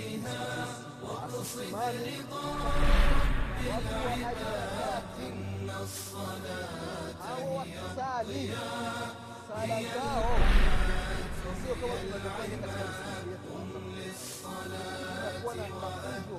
imani watu wa ibadati hao wakisali sala zao sio kama tunavyofanya katika misikiti yetu inakuwa na mafunzo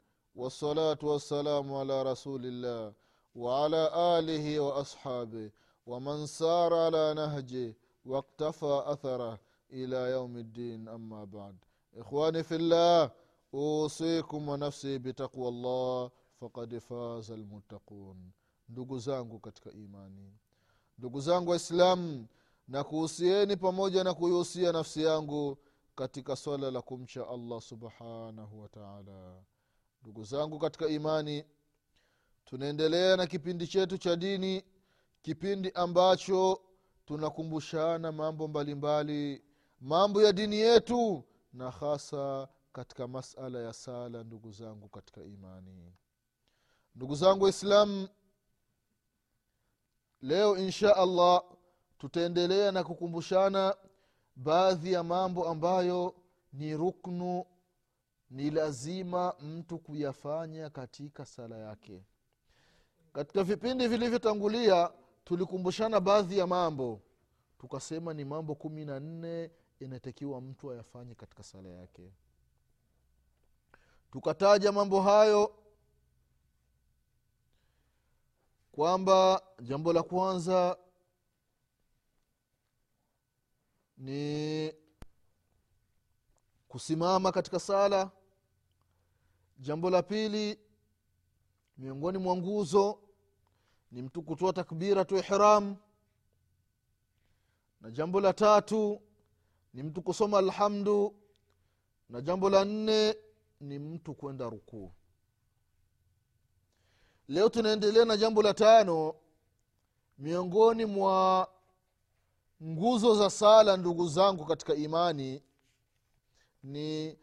والصلاة والسلام على رسول الله وعلى آله وأصحابه ومن سار على نهجه واقتفى أثره إلى يوم الدين أما بعد إخواني في الله أوصيكم ونفسي بتقوى الله فقد فاز المتقون ndugu zangu katika imani ndugu zangu waislamu na kuhusieni pamoja na kuihusia nafsi yangu katika swala la kumcha allah subhanahu wa taala ndugu zangu katika imani tunaendelea na kipindi chetu cha dini kipindi ambacho tunakumbushana mambo mbalimbali mambo ya dini yetu na hasa katika masala ya sala ndugu zangu katika imani. Ndugu zangu waislamu leo insha allah tutaendelea na kukumbushana baadhi ya mambo ambayo ni ruknu ni lazima mtu kuyafanya katika sala yake. Katika vipindi vilivyotangulia tulikumbushana baadhi ya mambo. Tukasema ni mambo kumi na nne inatakiwa mtu ayafanye katika sala yake. Tukataja mambo hayo kwamba jambo la kwanza ni kusimama katika sala jambo la pili miongoni mwa nguzo ni mtu kutoa takbiratu ihram. Na jambo la tatu ni mtu kusoma alhamdu. Na jambo la nne ni mtu kwenda rukuu. Leo tunaendelea na jambo la tano miongoni mwa nguzo za sala ndugu zangu katika imani ni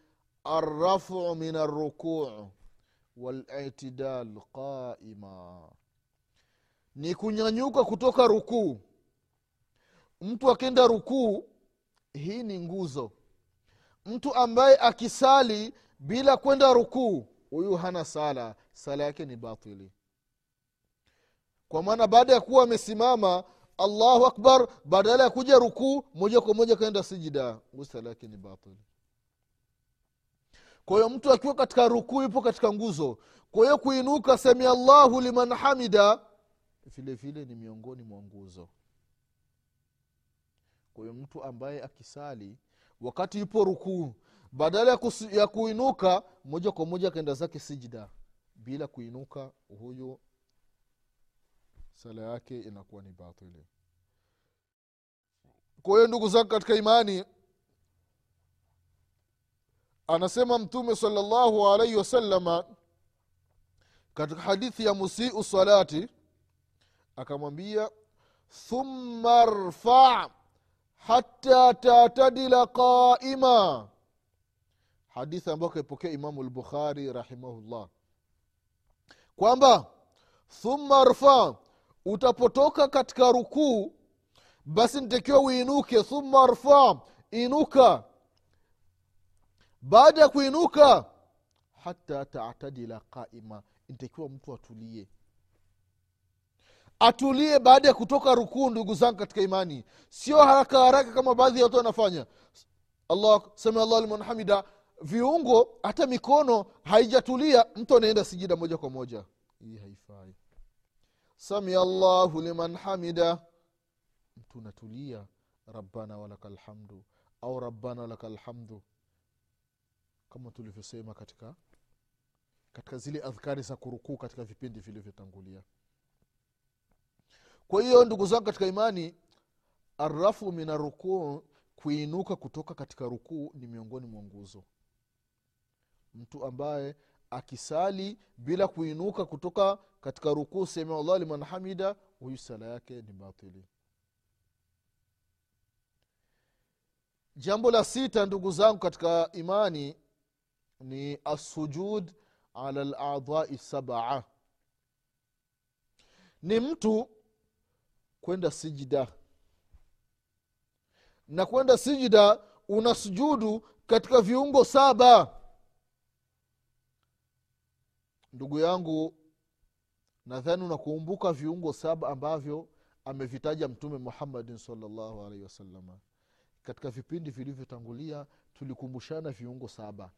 arrafu min arrukuu walitidal qaima ni kunyanyuka kutoka rukuu. Mtu akenda rukuu hii ni nguzo. Mtu ambaye akisali bila kwenda rukuu huyu hana sala. Sala yake ni batili. Kwa maana baada ya kuwa amesimama allahu akbar badala ya kuja rukuu moja kwa moja kaenda sijida. Sala yake ni batili kwa hiyo mtu akiwa katika rukuu ipo katika nguzo. Kwa hiyo kuinuka samia allahu liman hamida vile vile ni miongoni mwa nguzo. Kwa hiyo mtu ambaye akisali wakati yupo rukuu badala ya, kusi, ya kuinuka moja kwa moja akaenda zake sijida bila kuinuka huyu sala yake inakuwa ni batili. Kwa hiyo ndugu zangu katika imani anasema mtume salllahu alaihi wasalama katika hadithi ya musiu salati akamwambia thumma rfa hata tatadila qaima. Hadithi ambayo kaipokea imamu lbukhari rahimahullah. Kwamba thumma rfa utapotoka katika rukuu basi nitakiwa uinuke. Thumma rfa inuka baada ya kuinuka hata tatadila qaima ntakiwa mtu atulie. Atulie baada ya kutoka rukuu ndugu zangu katika imani. Sio haraka haraka kama baadhi ya watu wanafanya. Allah sami allah liman viungo hata mikono haijatulia mtu anaenda sijida moja kwa moja. Hii haifai. Sami allahu liman hamida mtu unatulia. Rabbana walaka lhamdu au rabbana walaka lhamdu kama tulivyosema katika katika zile adhkari za kurukuu katika vipindi vilivyotangulia. Kwa hiyo ndugu zangu katika imani arrafu min arukuu kuinuka kutoka katika rukuu ni miongoni mwa nguzo. Mtu ambaye akisali bila kuinuka kutoka katika rukuu semia liman hamida huyu sala yake ni batili. Jambo la sita ndugu zangu katika imani ni assujud ala ladhai sabaa ni mtu kwenda sijida na kwenda sijida una sujudu katika viungo saba. Ndugu yangu nadhani unakumbuka viungo saba ambavyo amevitaja mtume muhammadin salllahu alaihi wasalama katika vipindi vilivyotangulia tulikumbushana viungo saba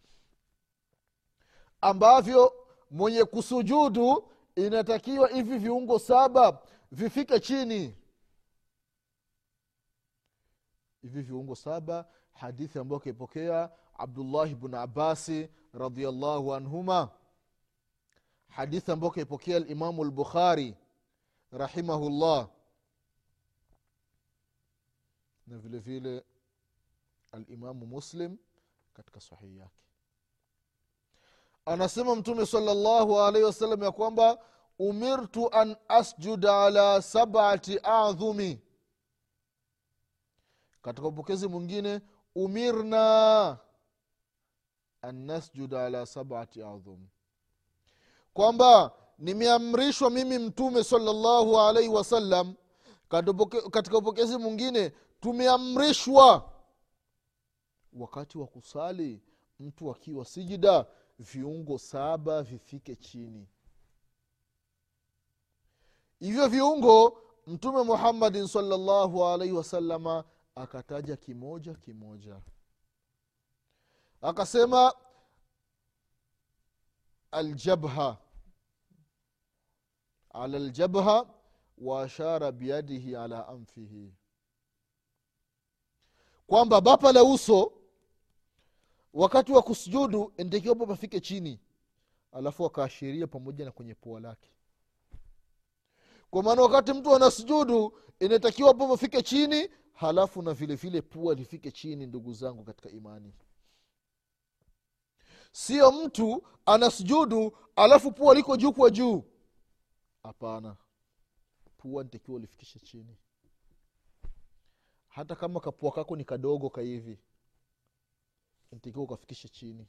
ambavyo mwenye kusujudu inatakiwa hivi viungo saba vifike chini. Hivi viungo saba hadithi ambayo kaipokea abdullahi bnu abasi radiallahu anhuma. Hadithi ambayo kaipokea limamu lbukhari rahimahullah. Na vile vile alimamu muslim katika sahihi yake anasema mtume salllahu alaihi wasallam ya kwamba umirtu an asjuda ala sabati adhumi katika upokezi mwingine umirna an nasjuda ala sabati adhum kwamba nimeamrishwa mimi mtume salllahu alaihi wasallam. Katika upokezi mwingine tumeamrishwa. Wakati wa kusali mtu akiwa sijida viungo saba vifike chini. Hivyo viungo mtume muhammadin salllahu alaihi wasalama akataja kimoja kimoja. Akasema aljabha. Ala ljabha waashara biyadihi ala anfihi. Kwamba bapa la uso wakati wa kusujudu ntakiwapo pafike chini alafu akaashiria pamoja na kwenye pua lake. Kwa maana wakati mtu anasujudu inatakiwa po pafike chini halafu na vile vile pua lifike chini ndugu zangu katika imani. Sio mtu anasujudu alafu pua liko juu kwa juu. Hapana. Pua nitakiwa lifikishe chini. Hata kama kapua kako ni kadogo kahivi ntakiwa ukafikishe chini.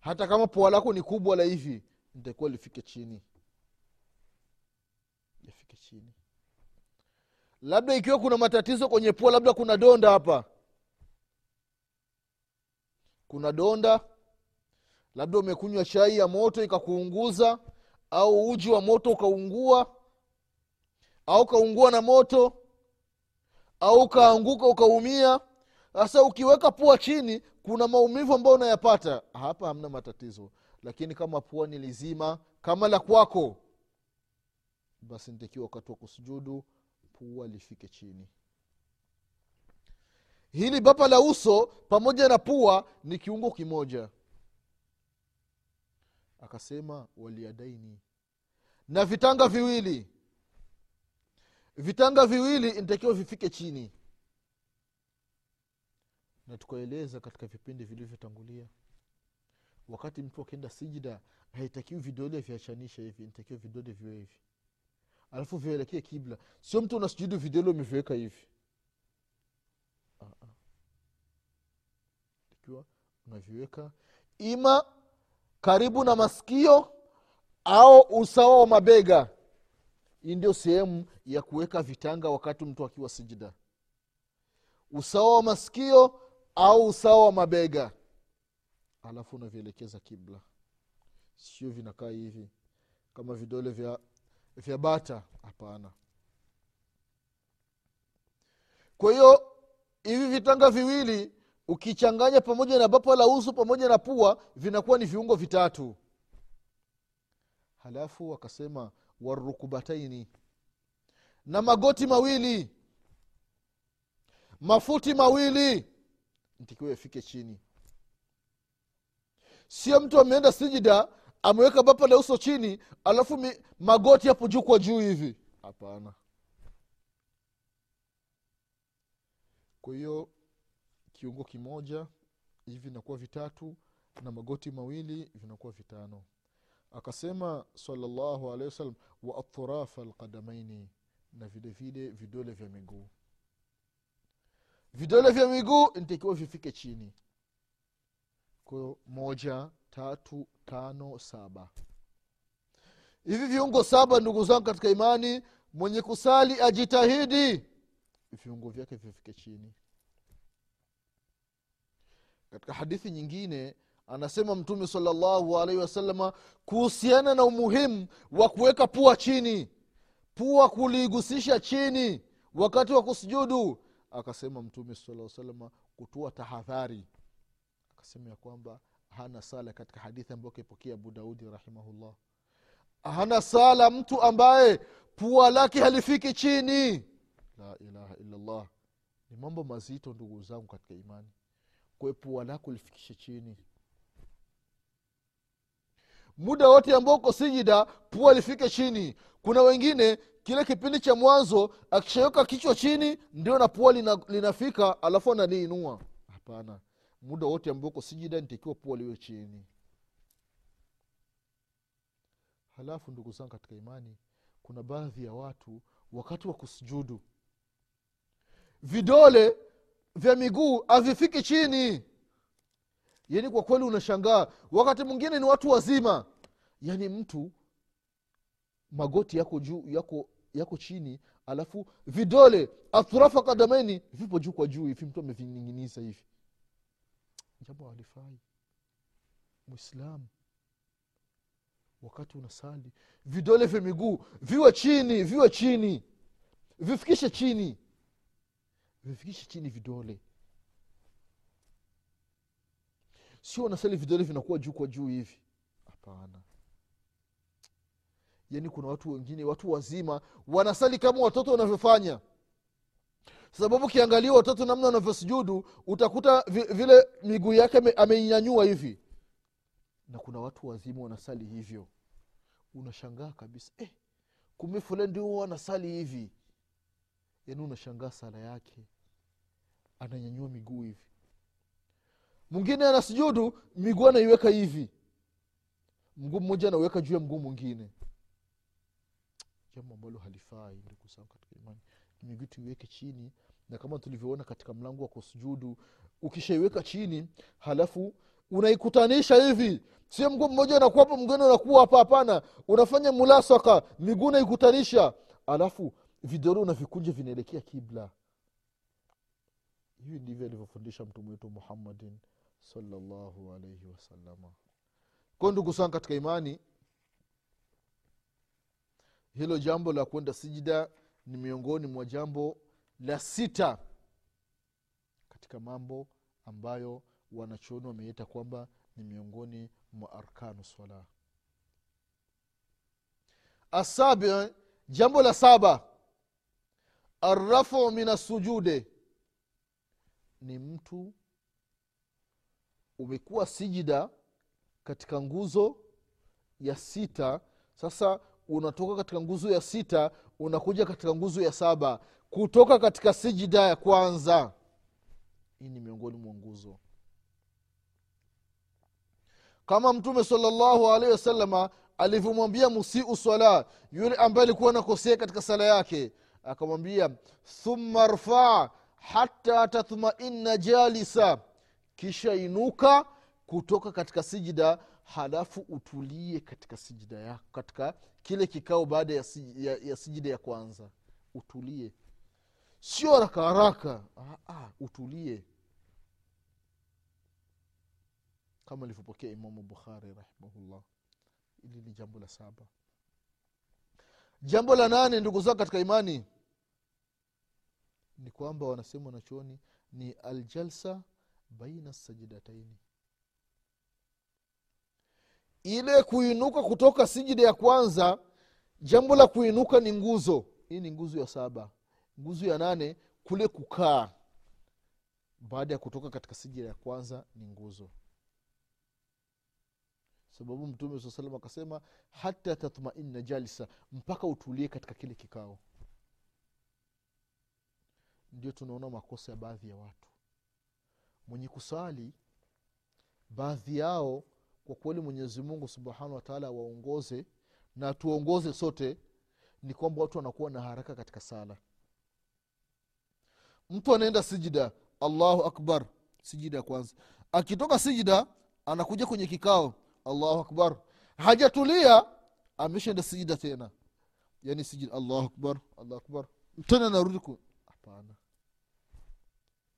Hata kama pua lako ni kubwa la hivi ntakiwa lifike chini. Lifike chini. Labda ikiwa kuna matatizo kwenye pua labda kuna donda hapa. Kuna donda labda umekunywa chai ya moto ikakuunguza au uji wa moto ukaungua au ukaungua na moto au ukaanguka ukaumia sasa ukiweka pua chini kuna maumivu ambayo unayapata. Hapa hamna matatizo lakini kama pua ni lizima kama la kwako basi ntakiwa wakati wa kusujudu pua lifike chini. Hili bapa la uso pamoja na pua ni kiungo kimoja. Akasema waliadaini na vitanga viwili. Vitanga viwili ntakiwa vifike chini na tukaeleza katika vipindi vilivyotangulia. Wakati mtu akienda sijida haitakiwi vidole viachanishe hivi nitakiwa vidole viwe hivi. Alafu vielekee kibla. Sio mtu unasujudu vidole umeviweka hivi. Ikiwa unaviweka. Ima karibu na masikio au usawa wa mabega. Hii ndio sehemu ya kuweka vitanga wakati mtu akiwa sijida usawa wa masikio au usawa wa mabega. Alafu unavielekeza kibla. Sio vinakaa hivi. Kama vidole vya vya bata. Hapana. Kwa hiyo hivi vitanga viwili ukichanganya pamoja na bapa la uso pamoja na pua vinakuwa ni viungo vitatu. Halafu akasema warukubataini. Na magoti mawili. Mafuti mawili ntikiwa afike chini. Sio mtu ameenda sijida ameweka bapa la uso chini alafu magoti hapo juu kwa juu hivi. Hapana. Kwa hiyo kiungo kimoja hivi vinakuwa vitatu na magoti mawili vinakuwa vitano. Akasema salllahu alehi wasallam wa atrafa alqadamaini na vile vile vidole vya miguu vidole vya miguu nitakiwa vifike chini. Kwayo moja tatu tano saba. Hivi viungo saba ndugu zangu katika imani mwenye kusali ajitahidi viungo vyake vifike chini. Katika hadithi nyingine anasema mtume salllahu alaihi wasalama kuhusiana na umuhimu wa kuweka pua chini. Pua kuliigusisha chini wakati wa kusujudu akasema mtume saa salama kutoa tahadhari. Akasema ya kwamba hana sala katika hadithi ambayo kaipokea abu daudi rahimahullah. Hana sala mtu ambaye pua lake halifiki chini. La ilaha illallah. Ni mambo mazito ndugu zangu katika imani. Kwe pua lako lifikishe chini muda wote ambao uko sijida pua lifike chini. Kuna wengine kile kipindi cha mwanzo akishaweka kichwa chini ndio na pua lina, linafika alafu analiinua. Hapana. Muda wote ambao uko sijida nitakiwa pua liwe chini. Halafu ndugu zangu katika imani kuna baadhi ya watu wakati wa kusujudu vidole vya miguu havifiki chini yani kwa kweli unashangaa. Wakati mwingine ni watu wazima. Yaani mtu magoti yako juu yako yako chini alafu vidole athurafa kadameni vipo juu kwa juu hivi mtu amevining'iniza hivi. Jambo halifai. Mwislamu wakati unasali vidole vya miguu viwe chini viwe chini. Vifikishe chini. Vifikishe chini vidole sio nasali vidole vinakuwa juu kwa juu hivi. Hapana. Yaani kuna watu wengine watu wazima wanasali kama watoto wanavyofanya. Sababu ukiangalia watoto namna wanavyosujudu utakuta vile miguu yake ame- ameinyanyua hivi. Na kuna watu wazima wanasali hivyo. Unashangaa kabisa. Eh, kumbe fulani ndio wanasali hivi. Yaani unashangaa sala yake. Ananyanyua miguu hivi mwingine anasujudu miguu anaiweka hivi. Mguu mmoja anaweka juu ya mguu mwingine. Jambo ambalo halifai katika imani. Miguu tuiweke chini na kama tulivyoona katika mlango wa kusujudu ukishaiweka chini halafu unaikutanisha hivi. Sio mguu mmoja unakuwa hapo mwingine unakuwa hapa hapana. Unafanya mulasaka miguu unaikutanisha. Alafu vidole unavikunja vinaelekea kibla. Hivi ndivyo alivyofundisha mtume wetu muhammadin salllahu alaihi ndugu sana katika imani hilo jambo la kwenda sijida ni miongoni mwa jambo la sita katika mambo ambayo wanachuoni wameita kwamba ni miongoni mwa arkanu swala. Asabi jambo la saba arrafu min assujude ni mtu umekuwa sijida katika nguzo ya sita. Sasa unatoka katika nguzo ya sita unakuja katika nguzo ya saba. Kutoka katika sijida ya kwanza hii ni miongoni mwa nguzo. Kama mtume salllahu alaihi wasalama alivyomwambia musiu swala yule ambaye alikuwa anakosea katika sala yake akamwambia thumma rfaa hata tathmaina jalisa kisha inuka kutoka katika sijida halafu utulie katika sijida yako katika kile kikao baada ya, ya, ya sijida ya kwanza. Utulie. Sio haraka haraka. Ah, ah, utulie. Kama alivyopokea imamu bukhari rahimahullah. Hili ni jambo la saba. Jambo la nane ndugu zao katika imani ni kwamba wanasema wanachuoni ni aljalsa baina sajidataini ile kuinuka kutoka sijida ya kwanza jambo la kuinuka ni nguzo. Hii ni nguzo ya saba. Nguzo ya nane kule kukaa. Baada ya kutoka katika sijida ya kwanza ni nguzo. Sababu mtume saa salam akasema hata tatmaina jalisa mpaka utulie katika kile kikao. Ndio tunaona makosa ya baadhi ya watu mwenye kusali baadhi yao kwa kweli mwenyezi mungu subhanahu wataala awaongoze na tuongoze sote ni kwamba watu wanakuwa na haraka katika sala. Mtu anaenda sijida allahu akbar sijida kwanza. Akitoka sijida anakuja kwenye kikao allahu akbar. Hajatulia ameshaenda sijida tena. Yani sijida allahu akbar allahu akbar. Tena narudi hapana.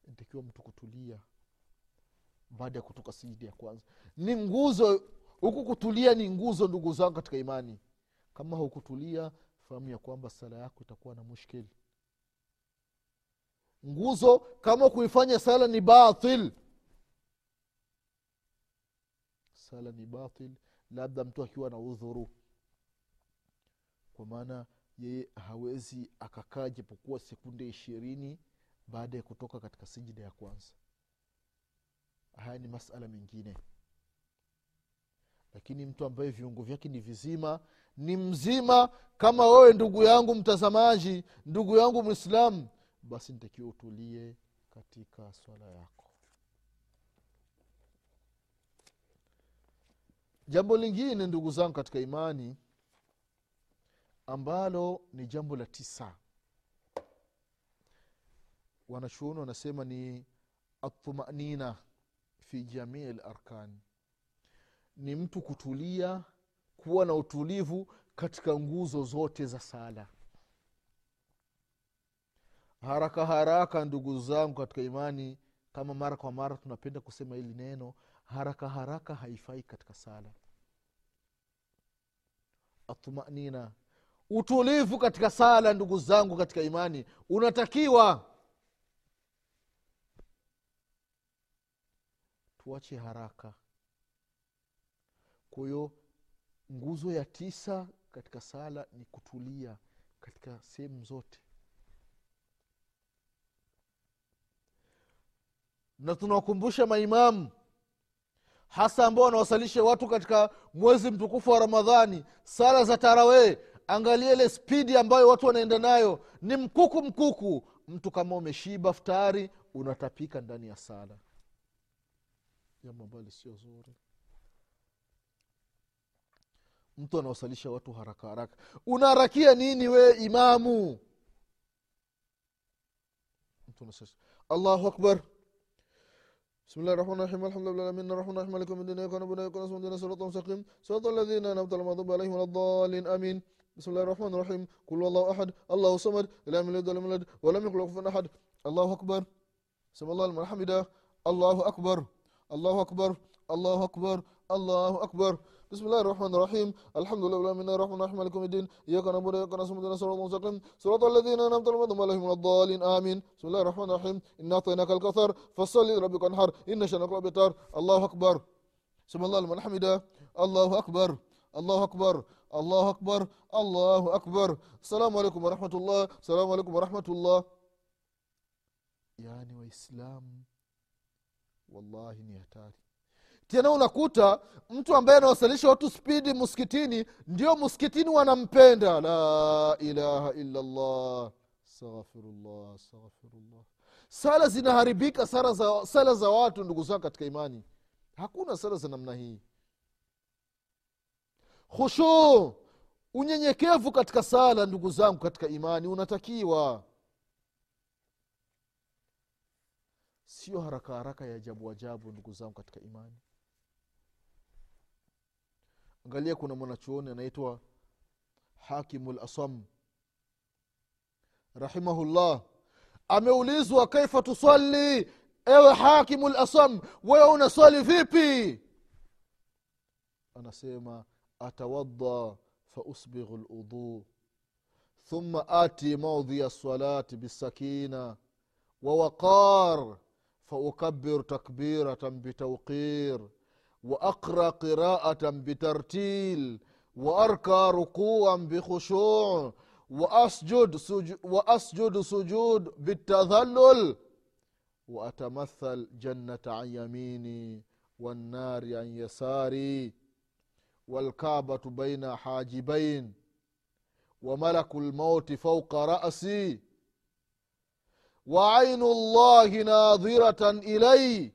Ntakiwa mtu kutulia baada ya kutoka sijidi ya kwanza. Ni nguzo huku kutulia ni nguzo ndugu zangu katika imani. Kama hukutulia fahamu ya kwamba sala yako itakuwa na mushkili. Nguzo kama kuifanya sala ni batil. Sala ni batil labda mtu akiwa na udhuru. Kwa maana yeye hawezi akakaa japokuwa sekunde ishirini baada ya kutoka katika sijida ya kwanza haya ni masala mengine. Lakini mtu ambaye viungo vyake ni vizima ni mzima kama wewe ndugu yangu mtazamaji ndugu yangu mwislamu basi nitakiwa utulie katika swala yako. Jambo lingine ndugu zangu katika imani ambalo ni jambo la tisa. Wanachuoni wanasema ni atumanina fi jamii larkan ni mtu kutulia kuwa na utulivu katika nguzo zote za sala. Haraka haraka ndugu zangu katika imani kama mara kwa mara tunapenda kusema hili neno haraka haraka haifai katika sala. Atumanina utulivu katika sala ndugu zangu katika imani unatakiwa tuache haraka. Kwa hiyo nguzo ya tisa katika sala ni kutulia katika sehemu zote. Na tunawakumbusha maimamu hasa ambao wanawasalisha watu katika mwezi mtukufu wa ramadhani sala za tarawee. Angalia ile spidi ambayo watu wanaenda nayo. Ni mkuku mkuku. Mtu kama umeshiba futari unatapika ndani ya sala jambo ambalo sio zuri mtu anawasalisha watu haraka haraka unaharakia nini we imamu mtu anasalisha allahu akbar بسم الله الرحمن الرحيم الحمد لله العالمين الرحمن الرحيم مالك يوم الدين اياك نعبد واياك نستعين اهدنا الصراط المستقيم صراط الذين انعمت عليهم المغضوب عليهم ولا الضالين امين بسم الله الرحمن الرحيم قل هو الله احد الله الصمد لم يلد ولم يولد ولم يكن له كفوا احد الله اكبر سمع الله لمن حمده الله اكبر الله أكبر الله أكبر الله أكبر. بسم الله الرحمن الرحيم. الحمد لله رب العالمين. الرحمن الرحيم. مالك يوم الدين. إياك نعبد وإياك نستعين. اهدنا الصراط المستقيم. صراط الذين أنعمت عليهم ولا الضالين. آمين. بسم الله الرحمن الرحيم. إنا أعطيناك الكوثر فصل لربك انحر إن شانك الابتر الله أكبر. سمع الله لمن حمده الله أكبر. الله أكبر. الله أكبر. الله أكبر. السلام عليكم ورحمة الله. السلام عليكم ورحمة الله. yani waislamu wallahi ni hatari. Tena unakuta mtu ambaye anawasalisha watu spidi muskitini ndio muskitini wanampenda. La ilaha illallah. Astaghfirullah astaghfirullah. Sala zinaharibika sala za, sala za watu ndugu zangu katika imani. Hakuna sala za namna hii. Khushuu unyenyekevu katika sala ndugu zangu katika imani unatakiwa sio haraka haraka ya ajabu ajabu ndugu zangu katika imani angalia kuna mwanachuoni anaitwa hakimu lasam rahimahullah ameulizwa kaifa tusali ewe hakimu lasam wewe unaswali vipi anasema atawadda fausbighu ludhu thumma ati maudhia lsalati bisakina ووقار فأكبر تكبيرة بتوقير وأقرأ قراءة بترتيل وأركى ركوعا بخشوع وأسجد سجود وأسجد سجود بالتذلل وأتمثل جنة عن يميني والنار عن يساري walkabatu baina hajibain وملك الموت فوق رأسي. وعين الله ناظرة إلي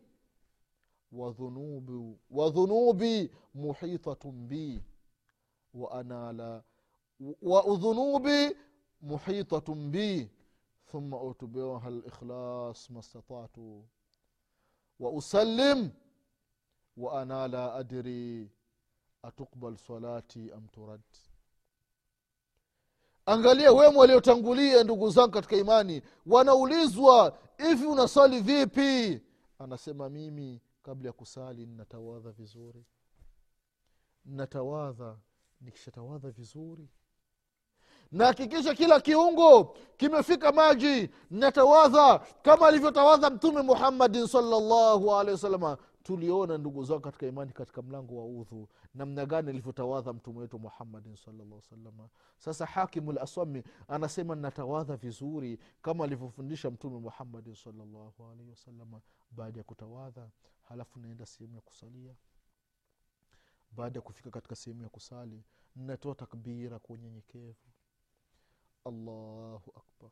وذنوب وذنوبي محيطة بي وأنا لا وذنوبي محيطة بي ثم أتبعها الإخلاص ما استطعت وأسلم وأنا لا أدري أتقبل صلاتي أم ترد. Angalia wemu waliotangulia ndugu zangu katika imani. Wanaulizwa hivi unasali vipi? Anasema mimi kabla ya kusali ninatawadha vizuri. Natawadha nikishatawadha vizuri. Nahakikisha kila kiungo kimefika maji. Natawadha kama alivyotawadha mtume muhammadin salllahu alehi wasalama tuliona ndugu zao katika imani katika mlango wa udhu namna gani alivyotawadha mtume wetu muhammadin salllah sasa hakimu laswami anasema natawadha vizuri kama alivyofundisha mtume muhammadin salllahu wasalama baada ya kutawadha halafu naenda sehemu ya kusalia. Baada ya kufika katika sehemu ya kusali natoa takbira kwa unyenyekevu. Allahu akbar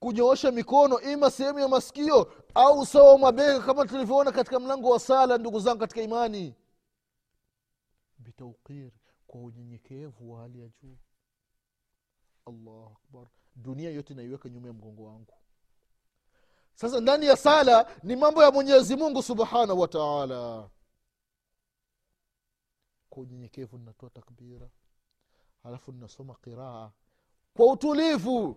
kunyoosha mikono ima sehemu ya masikio au sawa mabega kama tulivyoona katika mlango wa sala ndugu zangu katika imani. Bitaukir kwa unyenyekevu wa hali ya juu. Allahu akbar. Dunia yote naiweka nyuma ya mgongo wangu. Sasa ndani ya sala ni mambo ya mwenyezi mungu subhanahu wa taala. Kwa unyenyekevu ninatoa takbira. Halafu ninasoma qiraa. Kwa utulivu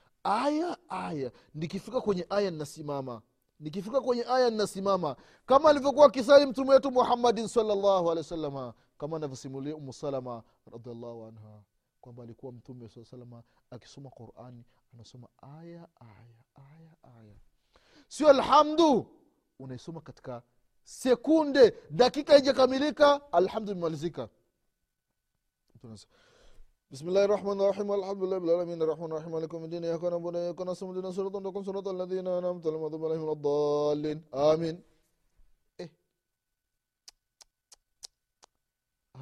aya aya. Nikifika kwenye aya ninasimama. Nikifika kwenye aya ninasimama. Kama alivyokuwa kisali mtume wetu muhammadin salllahu alehi wasalama kama anavyosimulia umu salama radiallahu anha kwamba alikuwa mtume saa salama akisoma qurani anasoma aya aya aya aya. Sio alhamdu unaisoma katika sekunde. Dakika ijakamilika alhamdu imemalizika بسم الله الرحمن الرحيم الحمد لله بالعالمين الرحمن الرحيم مالك يوم الدين اياك نعبد واياك نستعين اهدنا الصراط المستقيم صراط الذين انعمت عليهم غير المغضوب عليهم ولا الضالين امين eh.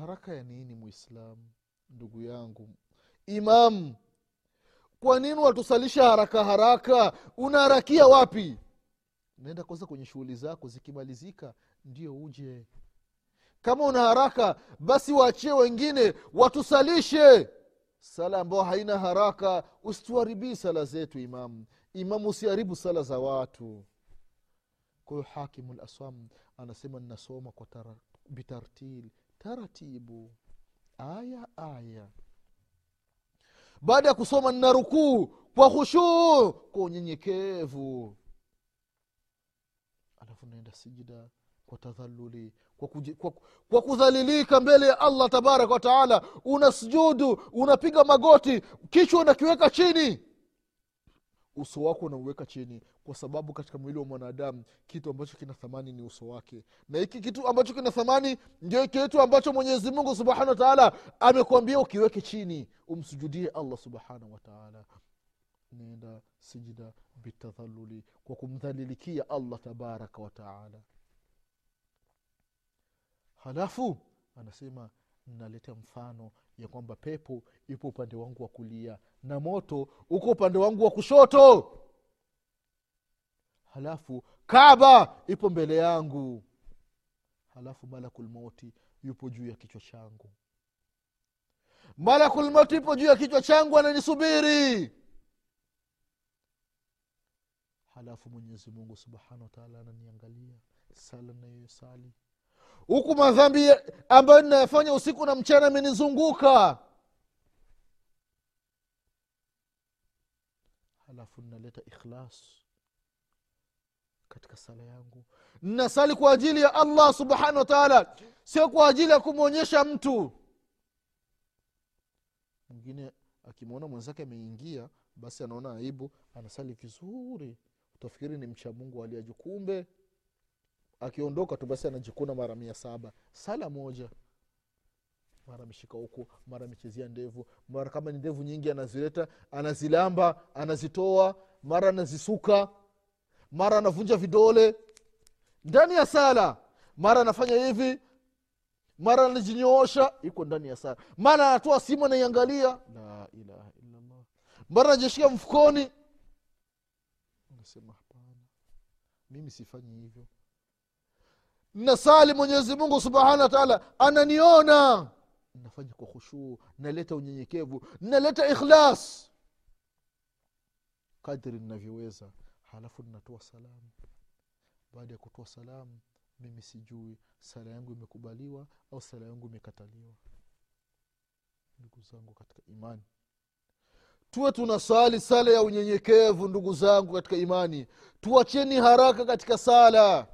haraka ya nini muislamu ndugu yangu imam kwa nini watusalisha haraka haraka unaharakia wapi naenda kwanza kwenye shughuli zako zikimalizika ndio uje kama una haraka basi waachie wengine watusalishe sala ambayo haina haraka usituharibii sala zetu imamu imamu usiharibu sala za watu. Kwahiyo hakimu laswam anasema ninasoma kwa tara, bitartil taratibu. Aya aya. Baada ya kusoma nina rukuu kwa khushuu kwa unyenyekevu. Alafu naenda sijida kwa tadhaluli kwa, kuji, kwa, kwa kudhalilika mbele ya allah tabaraka wataala una sujudu unapiga magoti kichwa unakiweka chini. Uso wako unauweka chini kwa sababu katika mwili wa mwanadamu kitu ambacho kina thamani ni uso wake. Na hiki kitu ambacho kina thamani ndio kitu ambacho mwenyezi mungu subhanahu wataala amekwambia ukiweke chini umsujudie allah subhanahu wataala nenda sijida bitadhaluli kwa kumdhalilikia allah tabaraka wataala halafu anasema naleta mfano ya kwamba pepo ipo upande wangu wa kulia na moto uko upande wangu wa kushoto. Halafu kaba ipo mbele yangu. Halafu malakulmauti yupo juu ya kichwa changu. Malakulmauti ipo juu ya kichwa changu ananisubiri. Halafu mwenyezi mungu subhanahu wataala ananiangalia. Sala nayoyosali huku madhambi ambayo ninayafanya usiku na mchana amenizunguka halafu ninaleta ikhlas katika sala yangu. Nasali kwa ajili ya allah subhanahu wa taala sio kwa ajili ya kumwonyesha mtu. Mwingine akimwona mwenzake ameingia basi anaona aibu anasali vizuri. Utafikiri ni mcha mungu aliaju kumbe akiondoka tu basi anajikuna mara mia saba. Sala moja. Mara ameshika huku mara amechezea ndevu mara kama ni ndevu nyingi anazileta anazilamba anazitoa mara anazisuka mara anavunja vidole. Ndani ya sala mara anafanya hivi mara anajinyoosha iko ndani ya sala. Mara anatoa simu anaiangalia. La ilaha illallah. Mara anajishika mfukoni. Nasema hapana mimi sifanyi hivyo nasali mwenyezi mungu subhanahu wa ananiona. Nafanya kwa khushuu naleta unyenyekevu naleta ikhlas. Kadri ninavyoweza halafu ninatoa salamu. Baada ya kutoa salamu mimi sijui sala yangu imekubaliwa au sala yangu imekataliwa. Ndugu zangu katika imani tuwe tunasali sala ya unyenyekevu ndugu zangu katika imani. Tuacheni haraka katika sala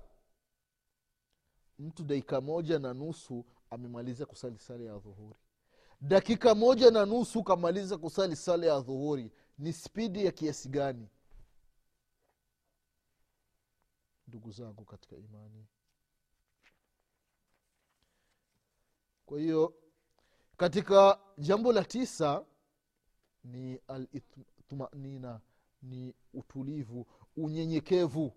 mtu dakika moja na nusu amemaliza kusali sala ya dhuhuri dakika moja na nusu kamaliza kusali sala ya dhuhuri ni spidi ya kiasi gani? Ndugu zangu katika imani. Kwa hiyo katika jambo la tisa ni altumanina ni utulivu unyenyekevu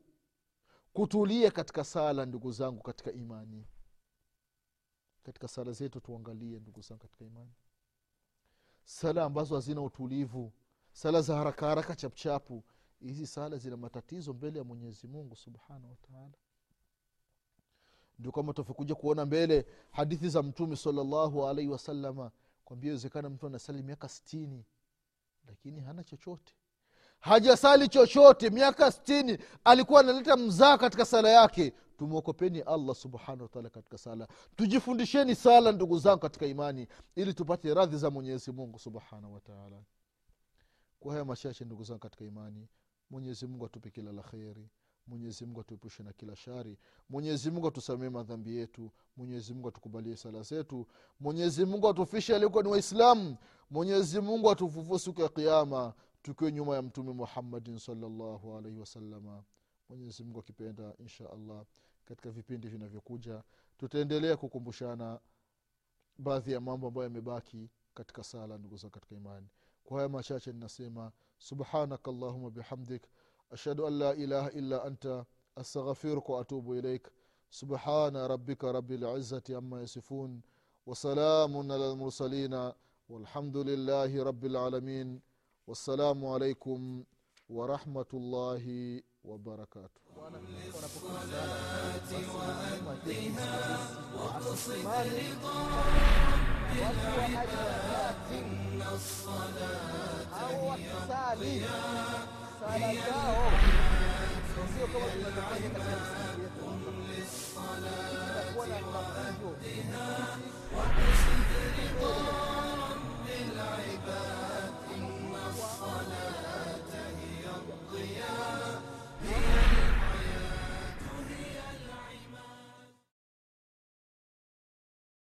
kutulia katika sala ndugu zangu katika imani. Katika sala zetu tuangalie ndugu zangu katika imani. Sala ambazo hazina utulivu sala za haraka haraka chapchapu hizi sala zina matatizo mbele ya mwenyezi mungu subhanahu wataala ndio kama tuvyokuja kuona mbele hadithi za mtume salallahu alaihi wasalama kwambia wezekana mtu anasali miaka stini lakini hana chochote hajasali chochote miaka stini alikuwa analeta mzaa katika sala yake. Tumwokopeni allah subhanahu wataala katika sala. Tujifundisheni sala ndugu zangu katika imani ili tupate radhi za mwenyezi mungu subhanahu wataala kwa haya machache ndugu zangu katika imani mwenyezi mungu atupe kila la kheri. Mwenyezi mungu atuepushe na kila shari. Mwenyezi mungu atusamee madhambi yetu. Mwenyezi mungu atukubalie sala zetu. Mwenyezi mungu atufishe aliokuwa ni waislamu. Mwenyezi mungu atufufue siku ya kiama tukiwe nyuma ya mtume muhammadin salllahu alaihi wasalama mwenyezi mungu akipenda insha allah katika vipindi vinavyokuja tutaendelea kukumbushana baadhi ya mambo ambayo yamebaki katika sala ndugu zangu katika imani. Kwa haya machache ninasema subhanaka llahuma bihamdik ashhadu an la ilaha illa anta astaghfiruka waatubu ilaik. Subhana rabika rabi lizati ama yasifun wasalamun ala lmursalina walhamdu lillahi rabi lalamin والسلام عليكم ورحمة الله وبركاته. وأدها رضا الصلاة رضا رب العباد